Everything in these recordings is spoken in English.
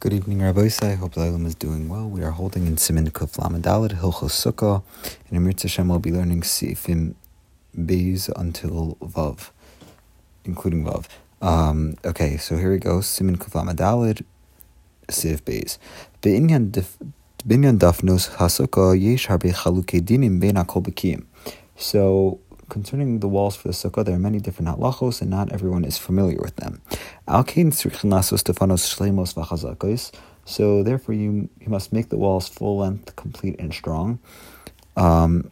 Good evening, Rabbi I hope the Ilam is doing well. We are holding in Siman Kuf Lamadalid, Hilchos Sukkah, and Amir Hashem will be learning Sifim Beis until Vav, including Vav. Um, okay, so here we go. Siman Kuf Lamadalid, Sif Beis. Be'inyan Dafnos HaSukkah Yesh Harbe Chaluke Dinim Ben Akol. So concerning the walls for the sukkah, there are many different halachos, and not everyone is familiar with them. So therefore, you you must make the walls full length, complete, and strong. Um,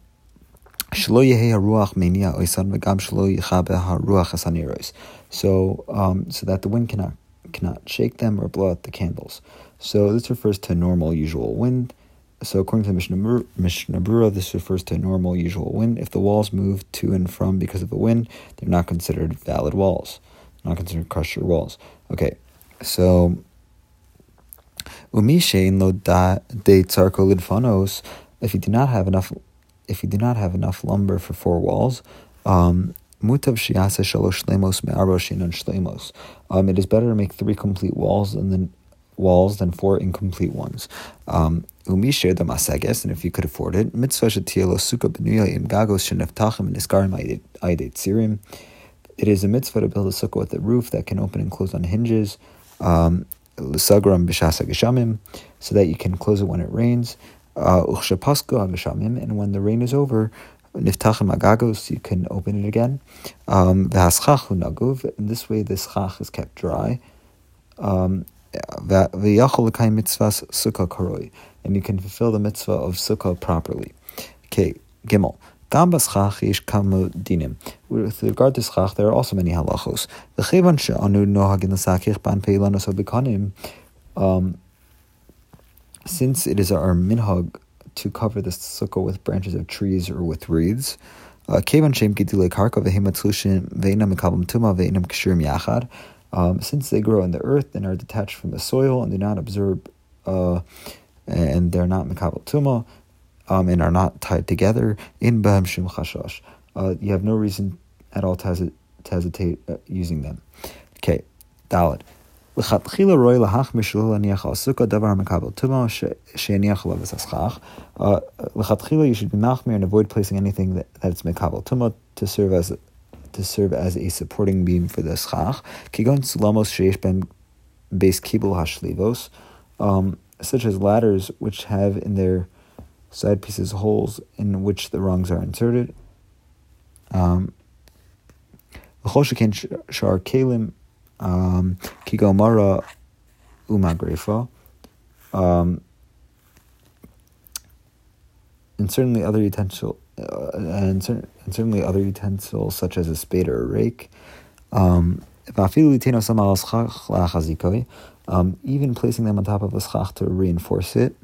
so um, so that the wind cannot cannot shake them or blow out the candles. So this refers to normal, usual wind. So according to Mishnah, Mishnah Berurah, this refers to normal, usual wind. If the walls move to and from because of the wind, they're not considered valid walls. Not considered kosher walls. Okay, so umishein lo de tzarko lidfanos. If you do not have enough, if you do not have enough lumber for four walls, um, Mutav shiyase shalosh shlemos me'arba shinon shlemos. Um, it is better to make three complete walls and then walls than four incomplete ones. Um, Umi shared the masages, and if you could afford it, mitzvah shetielo sukkah im gagos sheneftachim niskarim aidet tzirim. It is a mitzvah to build a sukkah with a roof that can open and close on hinges, um, so that you can close it when it rains. Uh, and when the rain is over, niftachim agagos, you can open it again. Um, and this way the schach is kept dry. Um, and you can fulfill the mitzvah of sukkah properly. Okay, Gimel. With regard to schach, there are also many halachos. Um, since it is our minhag to cover the sukkah with branches of trees or with reeds, uh, um, since they grow in the earth and are detached from the soil and do not absorb, uh, and they're not mekabel tuma, um, and are not tied together, in bahem shum chashash, uh, you have no reason at all to, hesit- to hesitate uh, using them. Okay, Dalit. לכתחילה רואי להחמיר שלא להניח על סוכה דבר מקבל טומאה שהניח עליו את הסכך. לכתחילה you should be machmir and avoid placing anything that, that's מקבל טומאה to serve as to serve as a supporting beam for the schach. Kigon sulamos sheish ben base kibul hashlivos, um, such as ladders which have in their side pieces holes in which the rungs are inserted. Um, shar kalim um, kigomara umagrefa. Um, and certainly other utensil uh, and, cer- and, certainly other utensils such as a spade or a rake. Um, um, even placing them on top of a schach to reinforce it.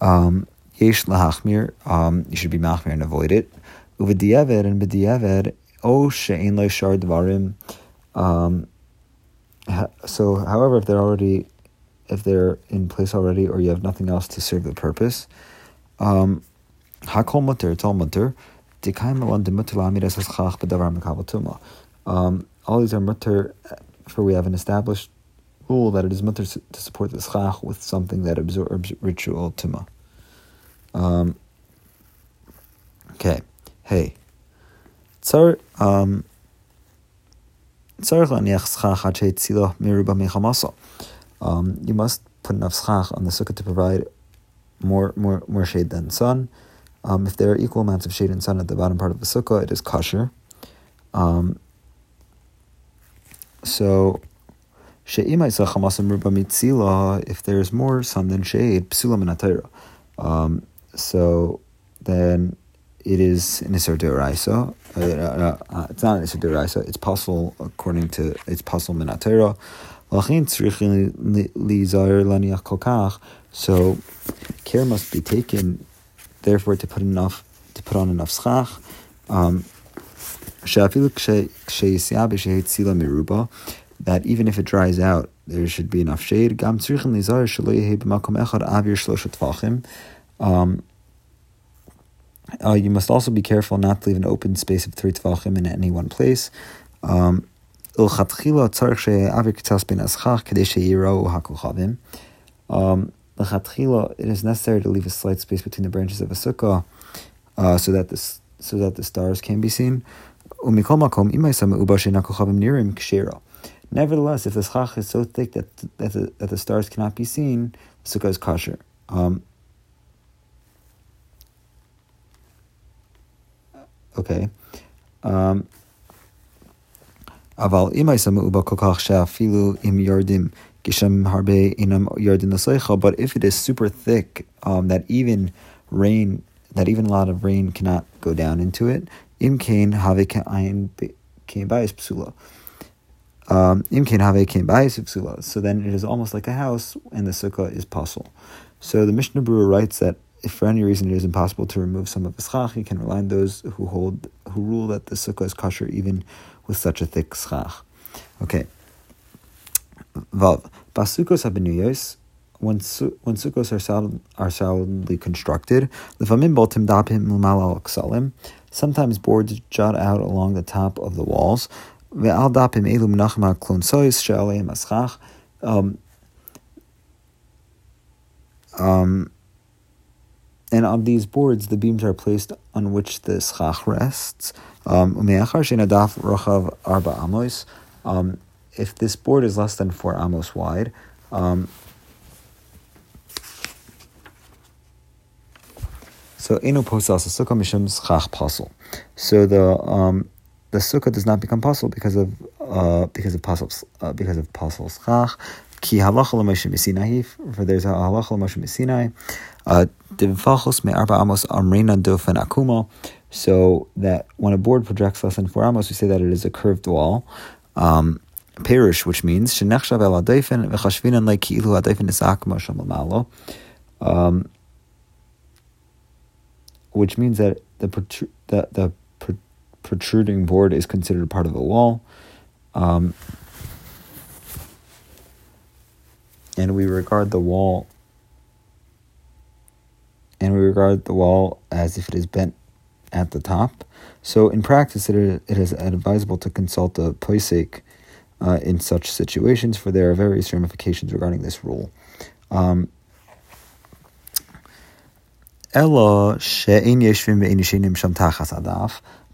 Um, um, you should be machmir and avoid it. Uvidiyaved and lo shar dvarim. Um, so, however, if they're already, if they're in place already, or you have nothing else to serve the purpose, um, All. Um, all these are mutter, for we have an established rule that it is mutter to support the schach with something that absorbs ritual tuma. Um, okay, hey. Tsar, um, um, you must put enough schach on the sukkah to provide more more more shade than sun. Um, if there are equal amounts of shade and sun at the bottom part of the sukkah, it is kosher. Um, so, if there's more sun than shade, psula um, So then it is an isur deraisa. Uh, uh, uh, it's not an deraisa. It's possible according to it's possible minatera. So care must be taken therefore to put enough to put on enough schach. Um, that even if it dries out, there should be enough shade. Um, uh, you must also be careful not to leave an open space of three tefachim in any one place. Um, Um, it is necessary to leave a slight space between the branches of a sukkah uh, so that the so that the stars can be seen. Nevertheless, if the schach is so thick that that the, that the stars cannot be seen, the sukkah is kosher. Um, okay. Um, אבל אם יסמאו בה כל כך שאפילו אם יורדים but if it is super thick, um, that even rain, that even a lot of rain cannot go down into it, Im um, So then it is almost like a house, and the sukkah is pasul So the Mishnah Berurah writes that if for any reason it is impossible to remove some of the schach, he can rely on those who hold who rule that the sukkah is kosher even with such a thick schach. Okay. Vav. Basukos habenuyos, when, su- when sukkos are, are solidly constructed, sometimes boards jut out along the top of the walls, um, um, and on these boards, the beams are placed on which the schach rests. Um, if this board is less than four amos wide, um, so enu posas sukkah mishum schach pasul. So the um, the sukkah does not become pasul because of uh, because of pasul uh, because of pasul schach. Ki halacha l'moshe misinai, for there's a halacha l'moshe misinai. Uh, Divfachos me arba amos amrina dofen akuma. So that when a board projects less than four amos, we say that it is a curved wall. Um, Perish, which means shenechshav el adayfen v'chashvinan like ki'ilu adayfen is akma. Um, which means that the protru- the, the protruding board is considered part of the wall. Um, and we regard the wall and we regard the wall as if it is bent at the top. So in practice, it is, it is advisable to consult a posek uh, in such situations, for there are various ramifications regarding this rule. Um,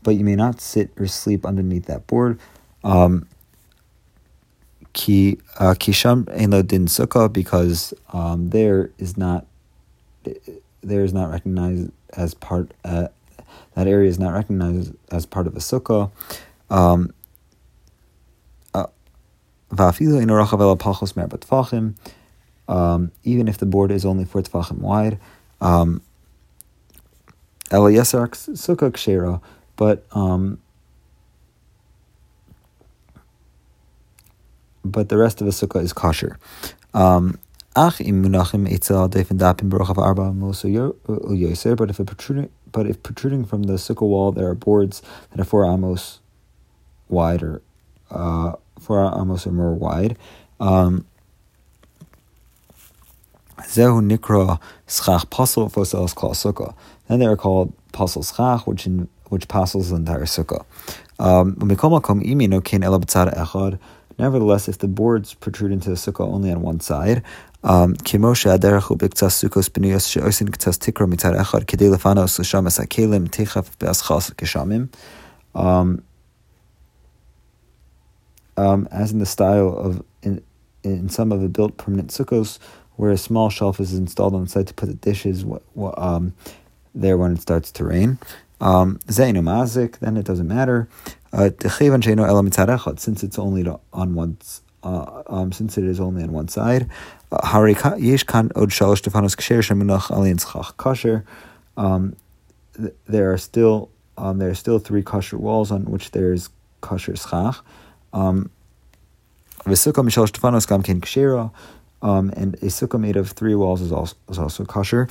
but you may not sit or sleep underneath that board. Um, uh, because um, there is not there is not recognized as part uh, that area is not recognized as part of a sukkah. Um, um, even if the board is only four tefachim wide, um, but um, but the rest of the sukkah is kosher. Um, but if protruding, but if protruding from the sukkah wall there are boards that are four amos wide or uh, four amos or more wide, um, Zehu nikra schach pasel fosels kol sukkah. Then they are called pasel schach, which in, which pasels the entire sukkah. Um, Nevertheless, if the boards protrude into the sukkah only on one side, um, Kimosha um, as in the style of in, in some of the built permanent sukkos, where a small shelf is installed on site to put the dishes um, there when it starts to rain. Um, then it doesn't matter. Uh, since it's only on one uh, um, since it is only on one side. Um, there are still um, there are still three kosher walls on which there is kosher schach. Um, um, and a sukkah made of three walls is also, is also kosher.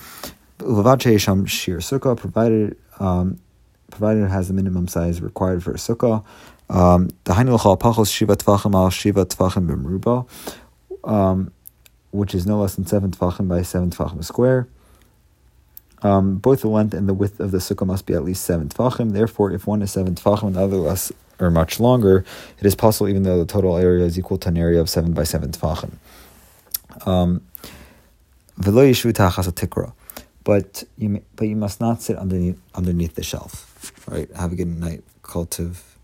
provided um, provided it has the minimum size required for a sukkah. Um, the um, which is no less than seven Tefachim by seven Tefachim square. Um, both the length and the width of the sukkah must be at least seven Tefachim. Therefore, if one is seven Tefachim and the other less or much longer, it is possible even though the total area is equal to an area of seven by seven Tefachim. Um, but you but you must not sit underneath underneath the shelf. All right. Have a good night. Cultive.